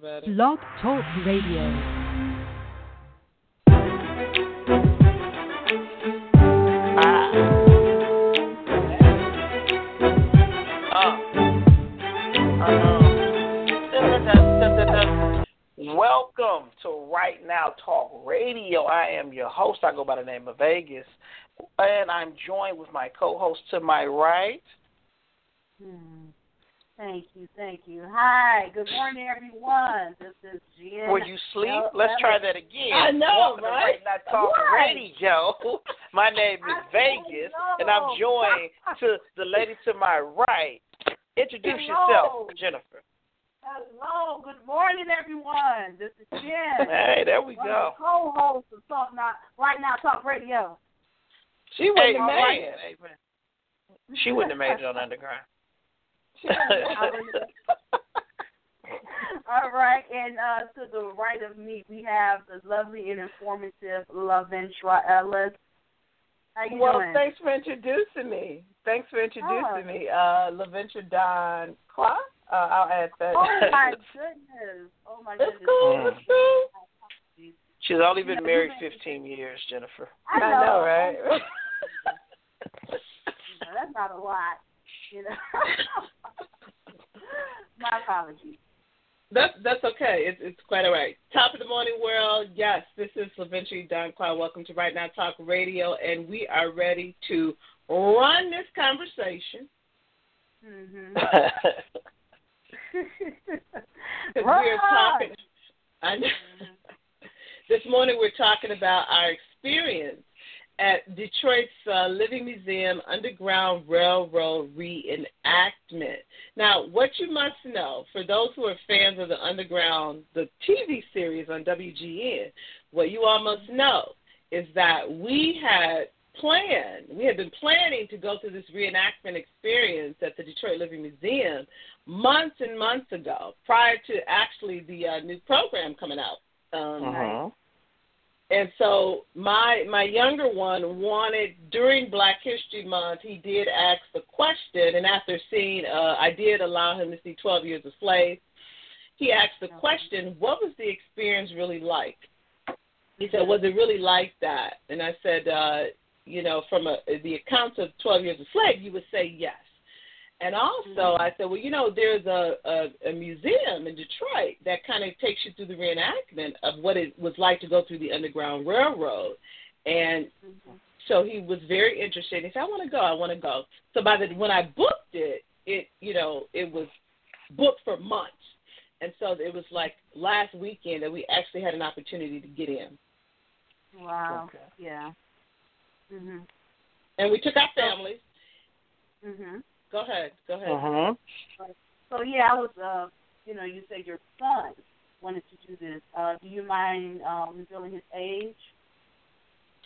about it. Blog Talk Radio. Welcome to Right Now Talk Radio. I am your host. I go by the name of Vegas, and I'm joined with my co-host to my right. Hmm. Thank you, thank you. Hi, good morning, everyone. This is Jen. Were you sleep? Let's try that again. I know, Welcome right? To right Now Talk Right. Radio. My name is I Vegas, and I'm joined to the lady to my right. Introduce Hello. yourself, Jennifer. Hello, good morning, everyone. This is Jen. Hey, there we one go. of co-host of Talk Now, Right Now Talk Radio. She wouldn't have made it. Amen. She wouldn't have made it on underground. All right, and uh, to the right of me, we have the lovely and informative Laventra Ellis. How you Well, doing? thanks for introducing me. Thanks for introducing me. Uh, LaVenture Don Clark. Uh, I'll add that. Oh my goodness! Oh my It's goodness! cool. It's cool. She's only been married 15 years, Jennifer. I know, I know, right? You know, that's not a lot, you know. my apologies. That's that's okay. It's it's quite all right. Top of the morning world. Yes, this is LaVenture Don Clark. Welcome to Right Now Talk Radio, and we are ready to run this conversation. Mm-hmm. Because we are talking. I know. This morning we're talking about our experience at Detroit's uh, Living Museum Underground Railroad reenactment. Now, what you must know, for those who are fans of the Underground, the TV series on WGN, what you all must know is that we had planned, we had been planning to go through this reenactment experience at the Detroit Living Museum months and months ago, prior to actually the uh, new program coming out. Um, Mhm. And so my my younger one wanted during Black History Month. He did ask the question, and after seeing, uh, I did allow him to see Twelve Years a Slave. He asked the question, "What was the experience really like?" He said, "Was it really like that?" And I said, uh, "You know, from a, the accounts of Twelve Years a Slave, you would say yes." And also, I said, well, you know, there's a, a, a museum in Detroit that kind of takes you through the reenactment of what it was like to go through the Underground Railroad. And so he was very interested. He said, I want to go. I want to go. So by the when I booked it, it you know it was booked for months, and so it was like last weekend that we actually had an opportunity to get in, Wow. Okay. Yeah. Mhm. and we took our families. Mhm. Go ahead. Go ahead. Mhm. So yeah, I was. Uh, you know, you said your son wanted to do this. Uh, do you mind um, revealing his age?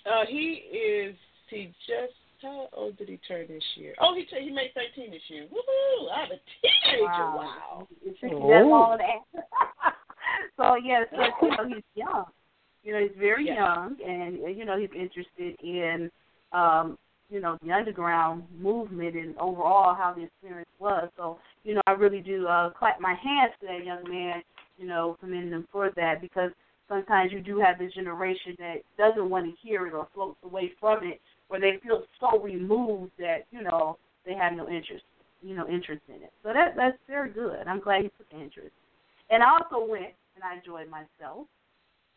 Uh, he is. He just. How old did he turn this year? Oh, he t- he made thirteen this year. Woohoo! I have a teenager. Wow. It took you that long to answer. so yes, yes, you know he's young. You know he's very Yeah. young, and uh, you know he's interested in, um, you know, the underground movement and overall how the experience was. So you know I really do uh, clap my hands to that young man. You know, commend him for that because sometimes you do have this generation that doesn't want to hear it or floats away from it, or they feel so removed that you know they have no interest, you know, interest in it. So that that's very good. I'm glad he took interest. And I also went and I enjoyed myself.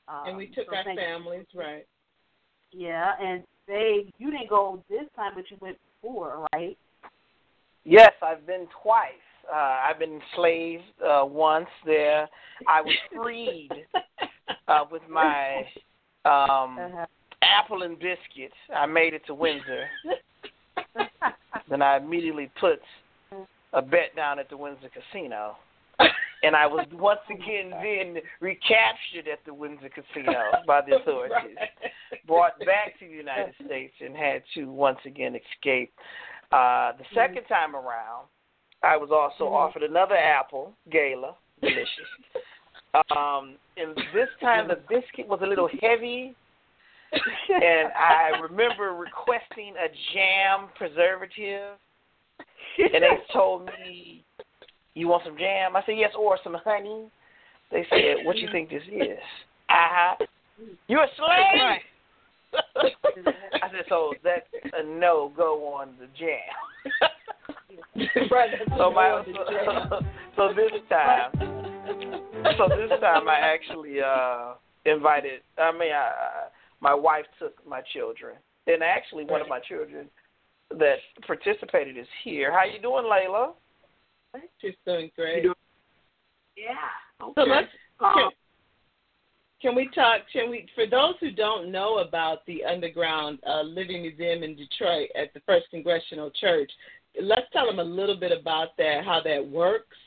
Um, And we took so our families, right? Yeah, and they you didn't go this time, but you went before, right? Yes, I've been twice. Uh, I've been enslaved uh, once there. I was freed uh, with my um, Uh-huh. apple and biscuits. I made it to Windsor. Then I immediately put a bet down at the Windsor Casino. And I was once again then recaptured at the Windsor Casino by the authorities, brought back to the United States, and had to once again escape. Uh, the second time around, I was also offered another apple, gala, delicious. Um, and this time the biscuit was a little heavy, and I remember requesting a jam preservative, and they told me, "You want some jam?" I said, "Yes, or some honey." They said, "What you think this is?" Uh huh. You're a slave. I said, so that's a no go on the jam. so my so, so this time, so this time I actually uh invited. I mean, I, my wife took my children, and actually one of my children that participated is here. How you doing, Layla? She's doing great. Yeah. Okay. So let's can, can we talk? Can we, for those who don't know about the Underground uh, Living Museum in Detroit at the First Congregational Church, let's tell them a little bit about that, how that works,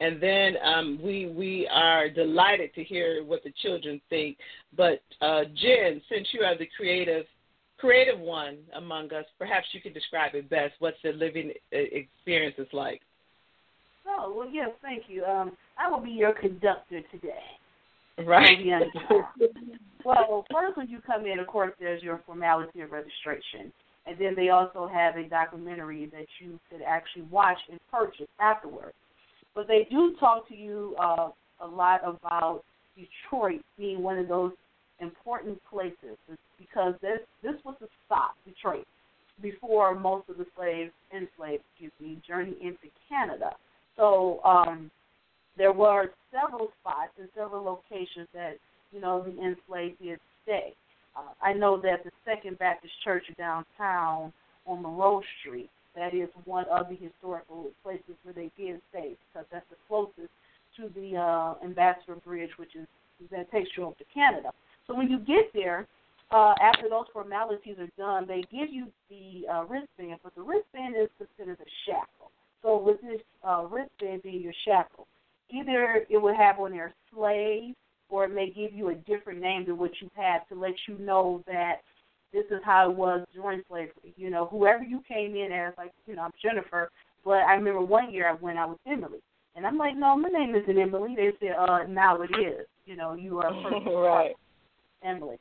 and then um, we we are delighted to hear what the children think. But uh, Jen, since you are the creative creative one among us, perhaps you could describe it best. What's the living uh, experience is like? Oh well, yes, thank you. Um, I will be your conductor today. Right. well, first when you come in, of course, there's your formality of registration, and then they also have a documentary that you could actually watch and purchase afterwards. But they do talk to you uh, a lot about Detroit being one of those important places because this this was the stop, Detroit, before most of the slaves enslaved, excuse me, journey into Canada. So um, there were several spots and several locations that you know the enslaved did stay. Uh, I know that the Second Baptist Church downtown on Monroe Street that is one of the historical places where they did stay because that's the closest to the uh, Ambassador Bridge, which is that takes you up to Canada. So when you get there, uh, after those formalities are done, they give you the uh, wristband, but the wristband is considered a shackle. So with this uh, wristband being your shackle, either it would have on there slave or it may give you a different name than what you had to let you know that this is how it was during slavery. You know, whoever you came in as, like, you know, I'm Jennifer, but I remember one year when I was Emily. And I'm like, no, my name isn't Emily. They said, uh, now it is. You know, you are a person right. Emily.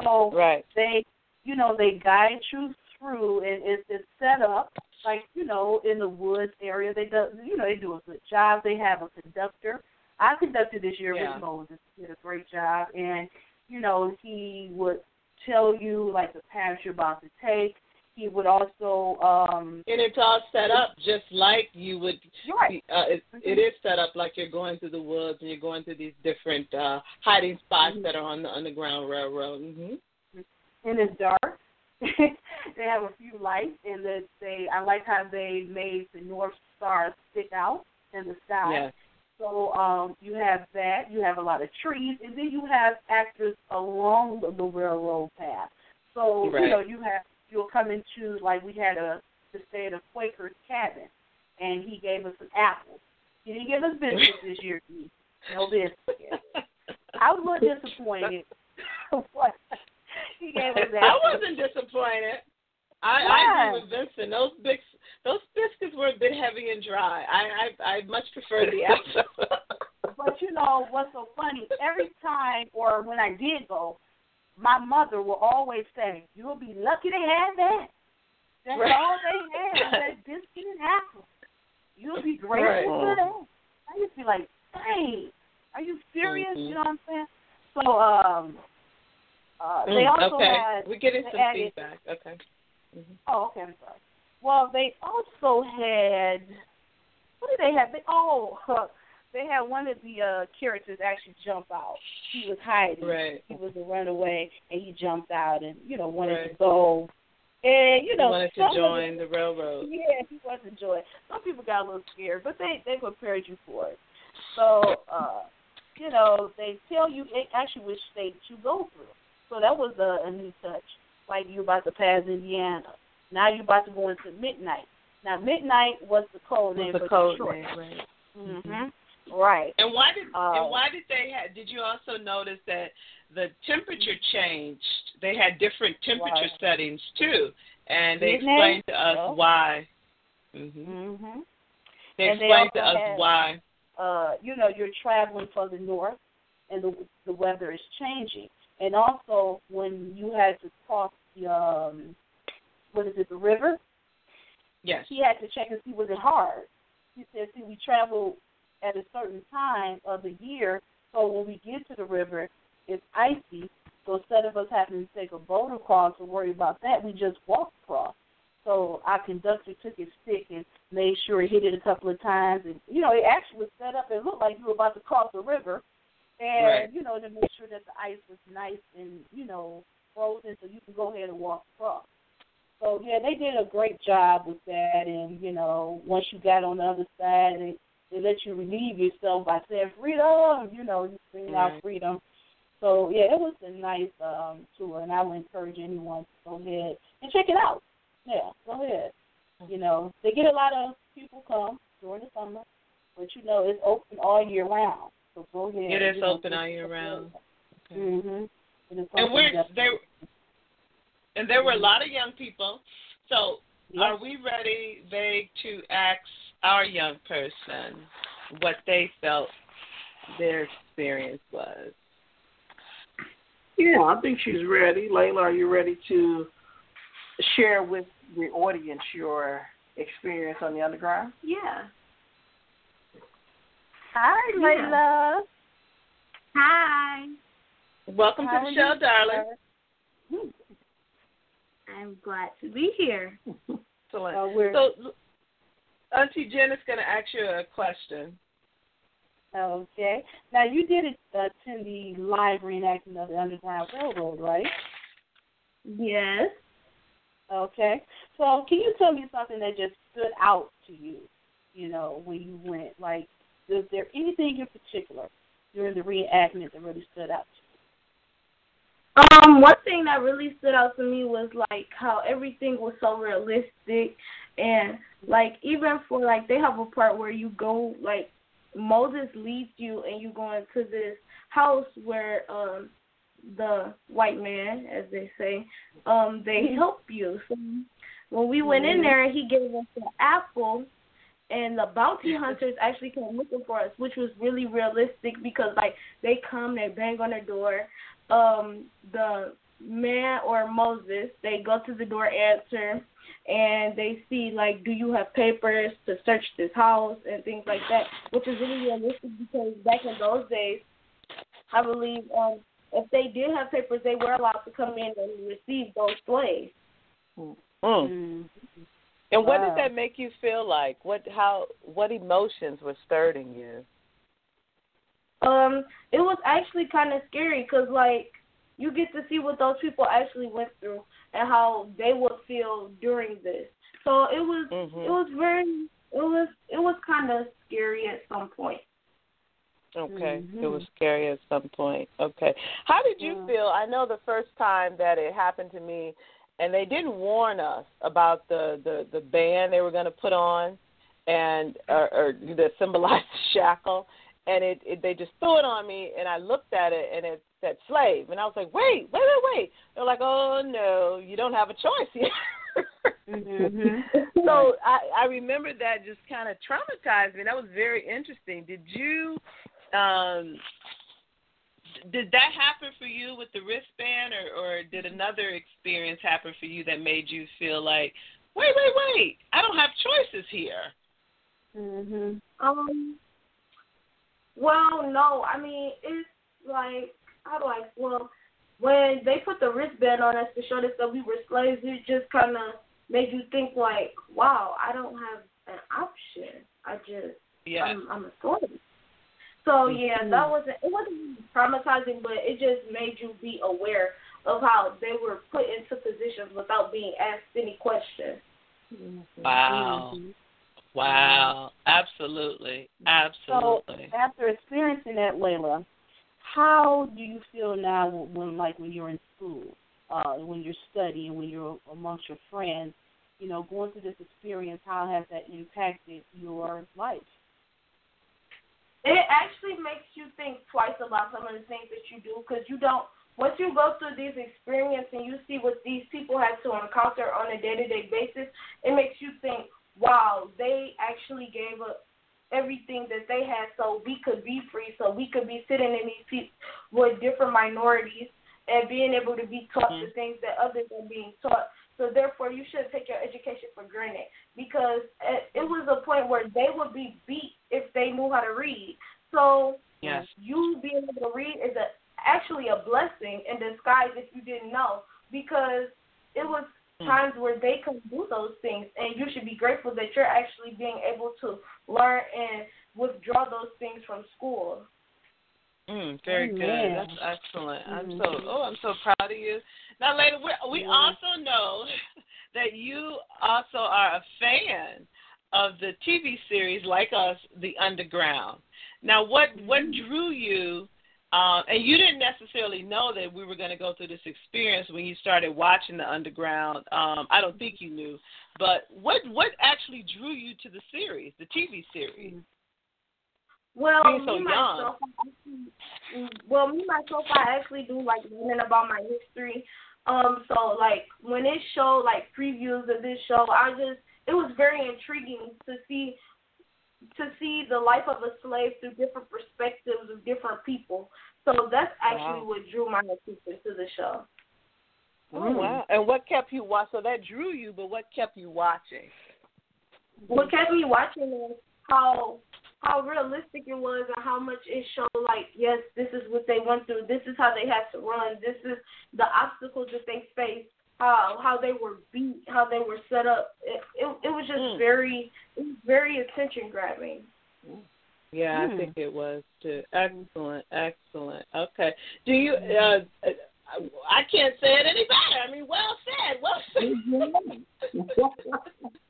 So right. they, you know, they guide you through, and it's, it's set up like you know in the woods area. They do, you know, they do a good job. They have a conductor. I conducted this year yeah. with Moses. He did a great job, and you know, he would tell you like the path you're about to take. He would also um and it's all set up just like you would right. uh, it, mm-hmm. it is set up like you're going through the woods and you're going through these different uh hiding spots mm-hmm. that are on the underground railroad mhm and it's dark they have a few lights, and that they I like how they made the North Star stick out in the sky. Yes. So um, you have that. You have a lot of trees, and then you have actors along the, the railroad path. So right. you know you have you'll come into like we had a to stay at a Quaker's cabin, and he gave us an apple. He didn't give us biscuits this year. No biscuits. I was a little disappointed. what? he gave us that. I wasn't disappointed. I, I agree with Vincent. Those big, those biscuits were a bit heavy and dry. I I, I much prefer the apple. but you know what's so funny? Every time, or when I did go, my mother will always say, "You'll be lucky to have that. That's right. all they have, that biscuit and apple. You'll be grateful right. for that." I used to be like, "Hey, are you serious?" Mm-hmm. You know what I'm saying? So, um, uh, they mm, also okay. had. We're getting some added, feedback. Okay. Mm-hmm. Oh, okay. I'm sorry. Well, they also had. What did they have? They, oh, they had one of the uh, characters actually jump out. He was hiding. Right. He was a runaway, and he jumped out, and you know wanted right. to go. And you know, he wanted to join the railroad. Yeah, he wasn't join. Some people got a little scared, but they they prepared you for it. So, uh, you know, they tell you actually which state you go through. So that was a, a new touch. Like you about to pass Indiana. Now you're about to go into midnight. Now midnight was the code name the for code Detroit. name, right? Mhm. Right. And why did uh, and why did they have? Did you also notice that the temperature changed? They had different temperature Right. settings too, and they Didn't explained to us Yeah. why. hmm Mhm. They And they explained to us had- why. Uh, you know, you're traveling for the north, and the the weather is changing. And also, when you had to cross the um, what is it, the river? Yes. He had to check and see was it hard. He said, see, we travel at a certain time of the year So when we get to the river, it's icy. So instead of us having to take a boat across or worry about that, we just walk across. So our conductor took his stick and made sure he hit it a couple of times, and you know it actually was set up and looked like you were about to cross the river, and Right. you know to make sure that the ice was nice and you know frozen, so you can go ahead and walk across. So yeah, they did a great job with that, and you know once you got on the other side, they they let you relieve yourself by saying freedom, you know you scream out freedom. So yeah, it was a nice um tour, and I would encourage anyone to go ahead and check it out. Yeah, go ahead. You know, they get a lot of people come during the summer, but you know it's open all year round. So go ahead. It is you open all year round. Okay. Mhm. And, it's And open we're there, and there were a lot of young people. So, Yes. are we ready, Vague, to ask our young person what they felt their experience was? Yeah, I think she's ready. Layla, are you ready to share with the audience your experience on the underground? Yeah. Hi, Yeah. love. Hi. Welcome How to are the show, darling. I'm glad to be here. Excellent. Uh, So, Auntie Jen is going to ask you a question. okay. Now you did attend the live reenactment of the Underground Railroad, right? Yes. Okay. So can you tell me something that just stood out to you, you know, when you went? Like, is there anything in particular during the reenactment that really stood out to you? Um, one thing that really stood out to me was like how everything was so realistic and like even for like they have a part where you go like Moses leads you and you go into this house where um the white man, as they say, um, they help you. So when we went in there he gave us an apple and the bounty hunters actually came looking for us, which was really realistic because like they come, they bang on the door. Um, the man or Moses, they go to the door, answer, and they see like, do you have papers to search this house and things like that, which is really realistic because back in those days, I believe um, if they did have papers, they were allowed to come in and receive those slaves. Mm. Mm. And what Wow. did that make you feel like? What how what emotions were stirred in you? Um, it was actually kind of scary because like you get to see what those people actually went through and how they would feel during this. So it was Mhm. it was very it was it was kind of scary at some point. Okay, Mhm. it was scary at some point. Okay, how did you Yeah. feel? I know the first time that it happened to me, and they didn't warn us about the the the band they were going to put on, and or, or that symbolized the shackle, and it, it they just threw it on me, and I looked at it, and it said slave, and I was like, wait, wait, wait, wait. They're like, oh no, you don't have a choice here. Mhm. so I, I remember that just kind of traumatized me. That was very interesting. Did you, um, did that happen for you with the wristband, or, or did another experience happen for you that made you feel like, wait, wait, wait, I don't have choices here? Mhm. Um. Well, no, I mean it's like how do I well when they put the wristband on us to show us that we were slaves, it just kind of made you think like, wow, I don't have an option. I just Yeah. I'm, I'm a slave. So yeah, that wasn't it wasn't traumatizing, but it just made you be aware of how they were put into positions without being asked any questions. Wow. Mhm. Wow. Absolutely. Absolutely. So after experiencing that, Layla, how do you feel now when, like, when you're in school, uh, when you're studying, when you're amongst your friends? You know, going through this experience, how has that impacted your life? It actually makes you think twice about some of the things that you do because you don't. Once you go through these experiences and you see what these people have to encounter on a day-to-day basis, it makes you think, wow, they actually gave up everything that they had so we could be free, so we could be sitting in these seats with different minorities and being able to be taught the mm-hmm. things that others are being taught. So therefore, you shouldn't take your education for granted because it was a point where they would be beat if they knew how to read. So Yes. You being able to read is a, actually a blessing in disguise if you didn't know, because it was Mm. times where they couldn't do those things, and you should be grateful that you're actually being able to learn and withdraw those things from school. Mm, very Amen. good. That's excellent. I'm so Mhm. oh, I'm so proud of you. Now, Layla we we Yeah. also know that you also are a fan of the TV series like us, The Underground. Now, what what drew you? Um, and you didn't necessarily know that we were going to go through this experience when you started watching The Underground. Um, I don't think you knew, but what what actually drew you to the series, the TV series? Well, Being so me young. myself, I actually, well, me myself, I actually do like learning about my history. Um, so like when it showed like previews of this show, I just it was very intriguing to see to see the life of a slave through different perspectives of different people. So that's actually Wow. what drew my attention to the show. Oh wow! And what kept you watch? So that drew you, but what kept you watching? what kept me watching is how how realistic it was and how much it showed like yes this is what they went through this is how they had to run this is the obstacles that they faced how how they were beat how they were set up it it, it was just Mm. very very attention grabbing Yeah, Hmm. I think it was too. Excellent, excellent. Okay. Do you? Uh, uh, I can't say it any better. I mean, well said. Well said.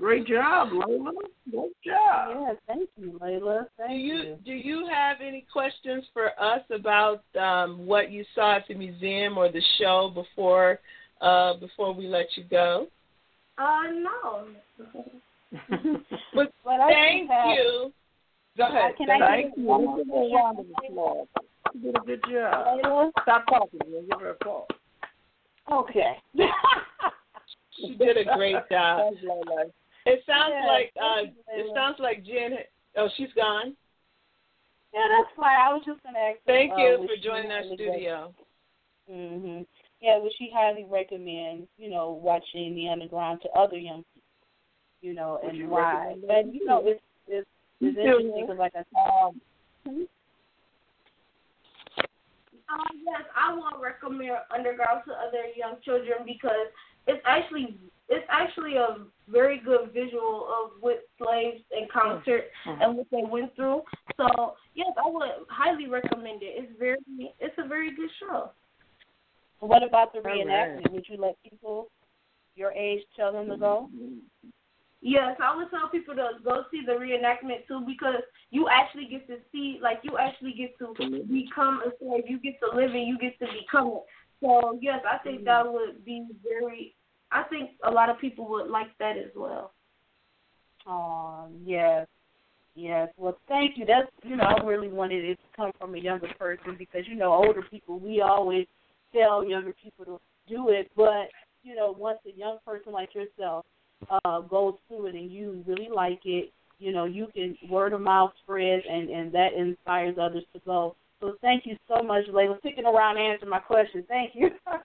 Great job, Layla. Great job. Yeah, thank you, Layla. do Thank you do you have any questions for us about um, what you saw at the museum or the show before uh, before we let you go? uh no But But I thank do have- you. Go ahead. Can I Thank give you. one Let's more give her a round of applause. Did a good job. Layla? Stop talking. We'll give her a call. Okay. She did a great job. Thanks, Layla. It sounds Yeah, like uh, it sounds like Jen. Oh, she's gone. Yeah, that's fine. I was just gonna ask. Thank uh, you would for joining our highly studio. Mhm. Yeah, would she highly recommend, you know, watching the underground to other young people, you know, Would and you why? recommend that And you know, it's it's it's interesting because, like I said, um, Uh, yes, I will recommend Underground to other young children because it's actually it's actually a very good visual of what slaves encountered Mhm. and what they went through. So yes, I would highly recommend it. It's very it's a very good show. what about the reenactment? Would you let people your age tell them to go? Yes, I would tell people to go see the reenactment too because you actually get to see, like, you actually get to become a slave. You get to live it. You get to become it. So yes, I think that would be very. I think a lot of people would like that as well. Oh, yes. Yes. Well, thank you. That's, you know, I really wanted it to come from a younger person because, you know, older people, we always tell younger people to do it. But, you know, once a young person like yourself uh, goes through it and you really like it, you know, you can word of mouth spread and, and that inspires others to go. So thank you so much, Layla, sticking around and answering my question. Thank you.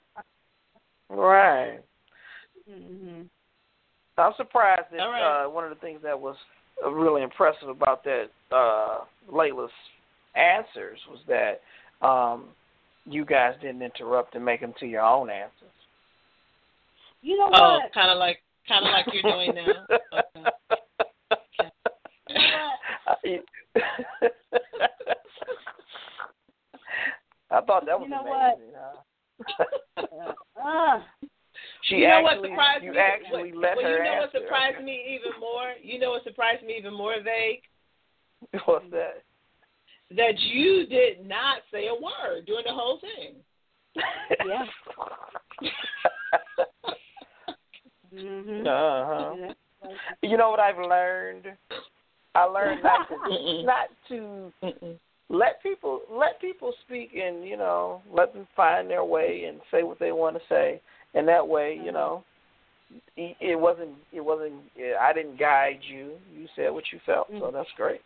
Right. Hmm I'm surprised that All right. uh, one of the things that was uh, really impressive about that uh, Layla's answers was that um, you guys didn't interrupt and make them to your own answers. You know Oh, what? kind of like kind of like you're doing now. Okay. I thought that was You know amazing. huh? Uh, She you know what actually, surprised you me? actually what, let well, her you know what answer. surprised me even more? You know what surprised me even more, vague? What's that? That you did not say a word during the whole thing. Yeah. mhm. Uh-huh. Yeah. You know what I've learned? I learned not to not to Mm-mm. let people let people speak and you know let them find their way and say what they want to say and that way you know it it wasn't it wasn't I didn't guide you you said what you felt so that's great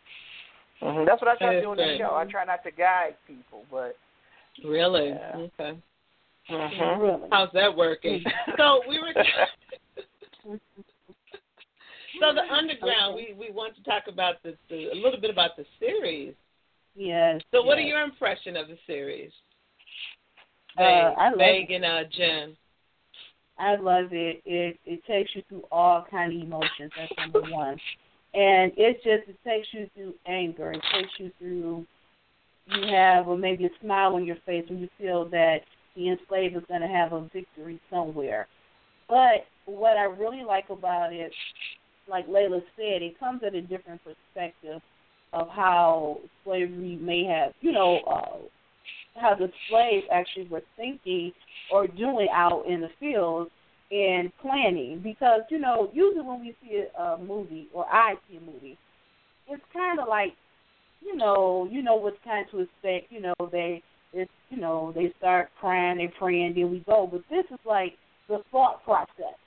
hmm that's what I try to do is in the show I try not to guide people but Really? Yeah. Okay. hmm Really. How's that working? so we were. so the underground. We we want to talk about the, the a little bit about the series. Yes. So, what yes. are your impression of the series? Uh, I love Meg and uh, Jen. I love it. It it takes you through all kind of emotions. That's number one, and it just it takes you through anger. It takes you through. You have or maybe a smile on your face when you feel that the enslaved is going to have a victory somewhere. But what I really like about it, like Layla said, it comes at a different perspective of how slavery may have, you know, uh, how the slaves actually were thinking or doing out in the fields and planning. Because, you know, usually when we see a, a movie or I see a movie, it's kind of like, you know, you know what's kind to expect. You know, they, it's, you know, they start crying, they praying, then we go. But this is like the thought process,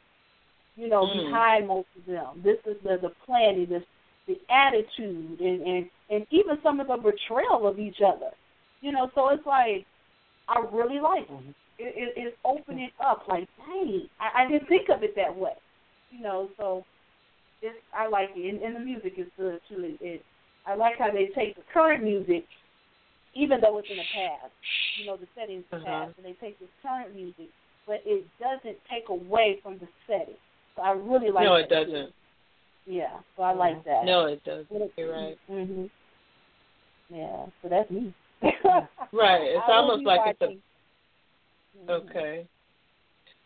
you know, Mm. behind most of them. This is the the planning, this the attitude, and and and even some of the betrayal of each other. You know, so it's like I really like it. It, it it's opening up. Like, dang, I, I didn't think of it that way. You know, so it's I like it, and, and the music is good too. It, it I like how they take the current music, even though it's in the past. You know, the setting's the Uh-huh. past, and they take this current music, but it doesn't take away from the setting. So I really like. no, it too. doesn't. Yeah, so I like that. No, it doesn't. You're right. Mhm. Yeah, so that's me. Right. It's I almost like it's a. Mhm. Okay.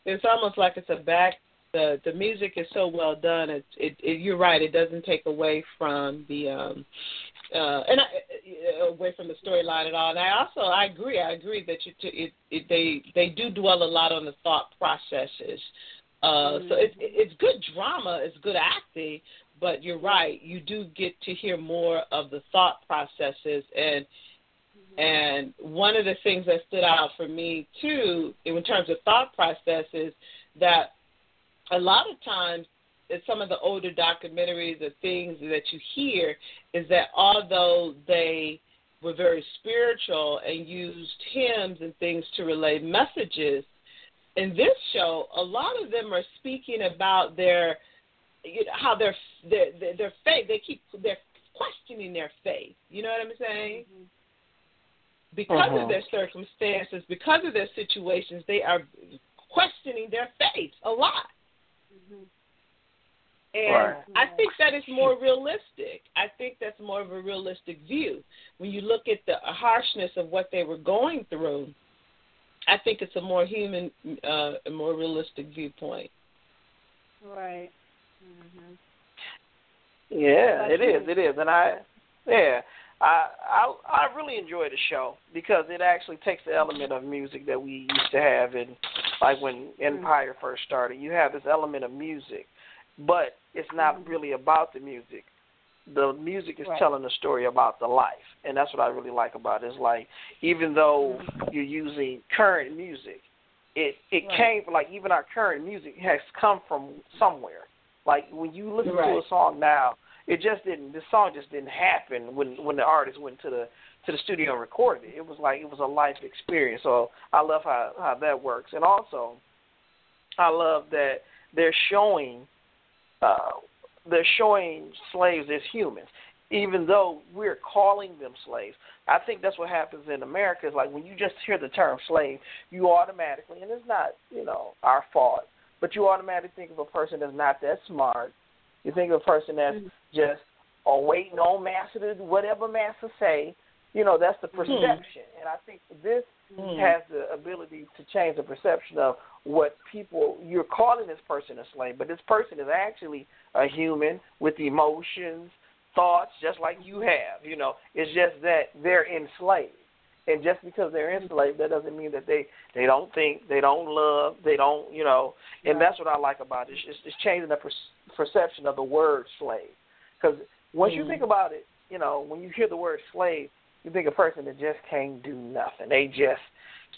It's almost like it's a back. The the music is so well done. It's it it you're right. It doesn't take away from the um uh and I, uh, away from the storyline at all. And I also I agree. I agree that you it, it they they do dwell a lot on the thought processes. Uh, so it's it's good drama. It's good acting. But you're right. You do get to hear more of the thought processes and and one of the things that stood out for me too, in terms of thought processes, that a lot of times in some of the older documentaries or things that you hear is that although they were very spiritual and used hymns and things to relay messages, in this show, a lot of them are speaking about their, you know, how their their their, faith. They keep they're questioning their faith. You know what I'm saying? Mm-hmm. Because Mhm. of their circumstances, because of their situations, they are questioning their faith a lot. And Right. I think that is more realistic. I think that's more of a realistic view. When you look at the harshness of what they were going through, I think it's a more human, uh, a more realistic viewpoint. Right. Mhm. Yeah, About it you? is. It is, and I, yeah, I, I, I really enjoy the show because it actually takes the element of music that we used to have in, like when mm-hmm. Empire first started. You have this element of music, but it's not mm-hmm. really about the music. The music is Right. telling a story about the life, and that's what I really like about it. It's like even though mm-hmm. you're using current music, it it Right. came like even our current music has come from somewhere. Like when you listen to a song now, it just didn't. The song just didn't happen when when the artist went to the to the studio and recorded it. It was like it was a life experience. So I love how how that works, and also I love that they're showing uh, they're showing slaves as humans, even though we're calling them slaves. I think that's what happens in America. Is like when you just hear the term slave, you automatically, and it's not you know our fault, but you automatically think of a person that's not that smart. You think of a person that's just or waiting on master to do whatever master say. You know that's the perception, and I think this Mm. has the ability to change the perception of what people you're calling this person a slave, but this person is actually a human with emotions, thoughts, just like you have. You know, it's just that they're enslaved, and just because they're enslaved, that doesn't mean that they they don't think, they don't love, they don't, you know. And that's what I like about it. It's, it's, it's changing the per- perception of the word slave, because once you Mm. think about it, you know, when you hear the word slave, you think of a person that just can't do nothing. They just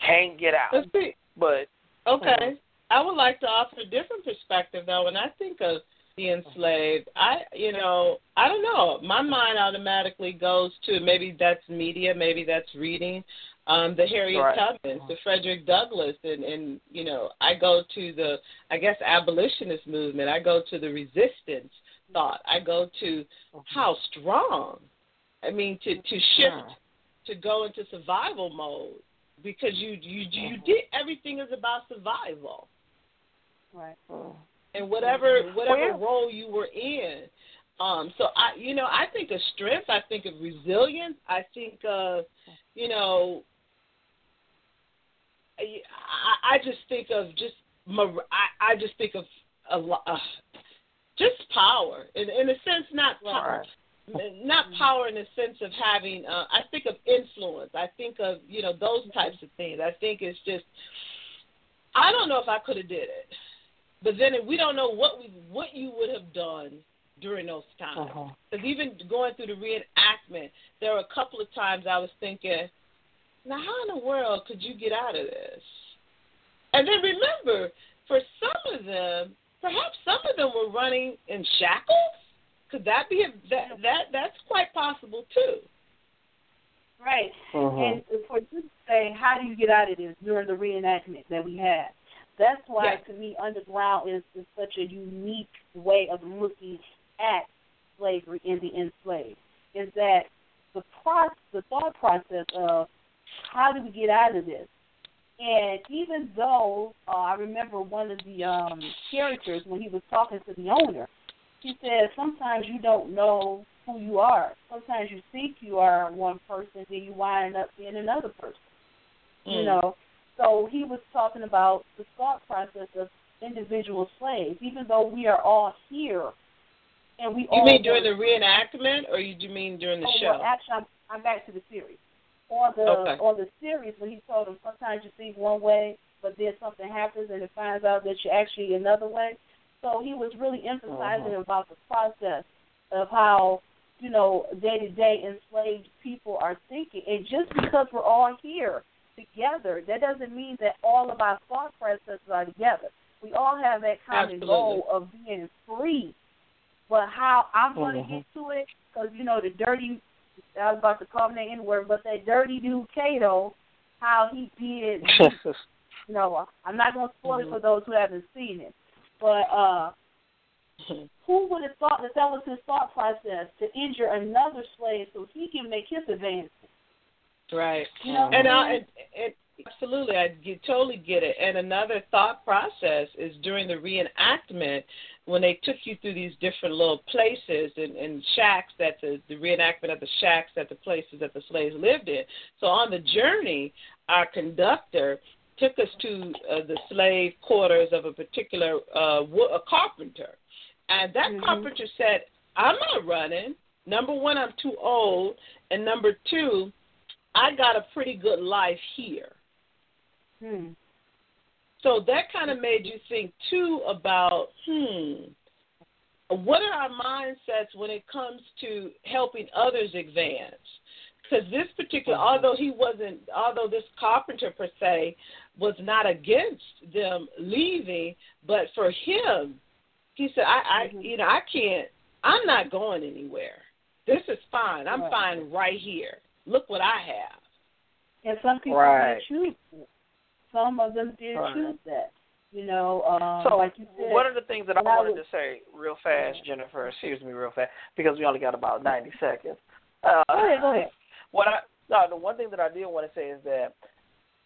can't get out. Let's see. But Okay. I would like to offer a different perspective though. When I think of the enslaved, I you know, I don't know. My mind automatically goes to maybe that's media, maybe that's reading. Um, the Harriet Right. Tubmans, the Frederick Douglass and, and you know, I go to the I guess abolitionist movement, I go to the resistance thought. I go to mm-hmm. how strong. I mean to to shift to go into survival mode because you you you mm-hmm. did everything is about survival. Right. Mm. And whatever whatever Well- role you were in. Um, so I you know, I think of strength, I think of resilience, I think of, you know, I, I just think of just I, I just think of a lot, uh, just power in in a sense, not power, not power in the sense of having. Uh, I think of influence. I think of you know those types of things. I think it's just. I don't know if I could have did it, but then we don't know what we what you would have done during those times. Uh-huh. Because even going through the reenactment, there were a couple of times I was thinking, now how in the world could you get out of this? And then remember, for some of them, perhaps some of them were running in shackles. Could that be a, that that that's quite possible too? Right. Uh-huh. And for you to say, how do you get out of this during the reenactment that we had? That's why, Yeah. to me, Underground is, is such a unique way of looking at slavery and the enslaved. Is that the process, the thought process of how do we get out of this? And even though uh, I remember one of the um, characters when he was talking to the owner, he said sometimes you don't know who you are. Sometimes you think you are one person, then you wind up being another person. You Mm. know, so he was talking about the thought process of individual slaves. Even though we are all here, and we all You all mean during the reenactment, or you do you mean during the oh, show? Well, actually, I'm, I'm back to the series. On the Okay. on the series, when he told him sometimes you think one way, but then something happens and it finds out that you're actually another way. So he was really emphasizing Uh-huh. about the process of how you know day to day enslaved people are thinking, and just because we're all here together, that doesn't mean that all of our thought processes are together. We all have that common Absolutely. goal of being free. But how I'm going to get to it, because you know the dirty I was about to call him the N word, but that dirty dude Cato, how he did, you know, I'm not going to spoil it for those who haven't seen it, but uh, who would have thought that that was his thought process to injure another slave so he can make his advance? Right. You know, And, I, and, and absolutely, I get, totally get it. And another thought process is during the reenactment when they took you through these different little places and, and shacks that the, the reenactment of the shacks that the places that the slaves lived in. So on the journey, our conductor took us to uh, the slave quarters of a particular uh, wo- a carpenter, and that Mhm. carpenter said, "I'm not running. Number one, I'm too old, and number two, I got a pretty good life here." hmm. So that kind of made you think too about, hmm, what are our mindsets when it comes to helping others advance? Because this particular, although he wasn't, although this carpenter per se was not against them leaving, but for him, he said, I, I, Mhm. you know, I can't, I'm not going anywhere. This is fine. I'm fine right here. Look what I have. And some people Right. did choose it. Some of them did Right. choose that. You know, um, So, like you said, one of the things that I wanted was- to say real fast, Jennifer, excuse me, real fast, because we only got about 90 seconds. Uh, go ahead, go ahead. What I no, the one thing that I did want to say is that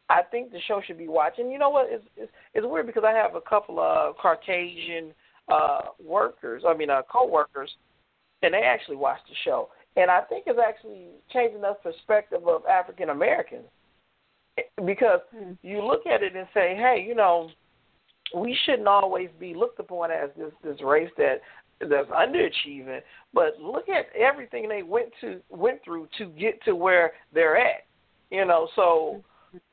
I think the show should be watching. You know what? It's it's, it's weird because I have a couple of Caucasian uh workers, I mean uh co-workers, and they actually watch the show, and I think it's actually changing the perspective of African Americans because Hmm. you look at it and say, hey, you know, we shouldn't always be looked upon as this this race that that's underachieving, but look at everything they went to went through to get to where they're at. You know, so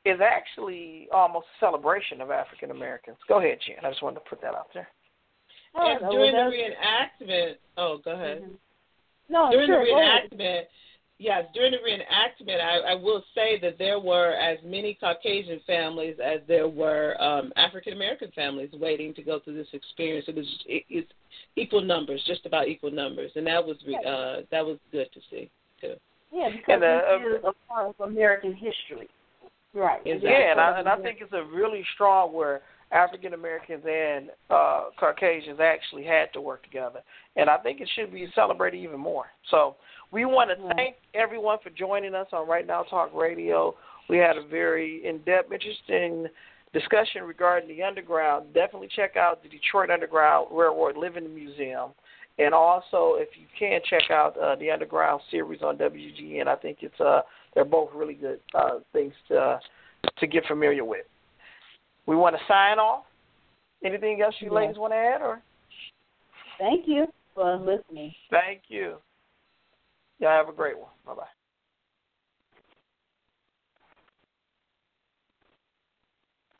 it's actually almost a celebration of African Americans. Go ahead, Jen. I just wanted to put that out there. And Oh, during the reenactment, oh, go ahead. Mhm. No, during sure, the reenactment, yes, during the reenactment, I, I will say that there were as many Caucasian families as there were um, African American families waiting to go through this experience. It was it, it's equal numbers, just about equal numbers, and that was re- uh, that was good to see too. Yeah, because And, uh, this is a part of American history. Right. Exactly. Yeah, and I and I think it's a really strong where African Americans and uh, Caucasians actually had to work together, and I think it should be celebrated even more. So we want to thank everyone for joining us on Right Now Talk Radio. We had a very in-depth, interesting discussion regarding the underground. Definitely check out the Detroit Underground Railroad Living Museum. And also, if you can check out uh, the Underground series on WGN, I think it's uh, they're both really good uh, things to to get familiar with. We want to sign off. Anything else you ladies want to add, or? Thank you for listening. Thank you. Y'all have a great one. Bye bye.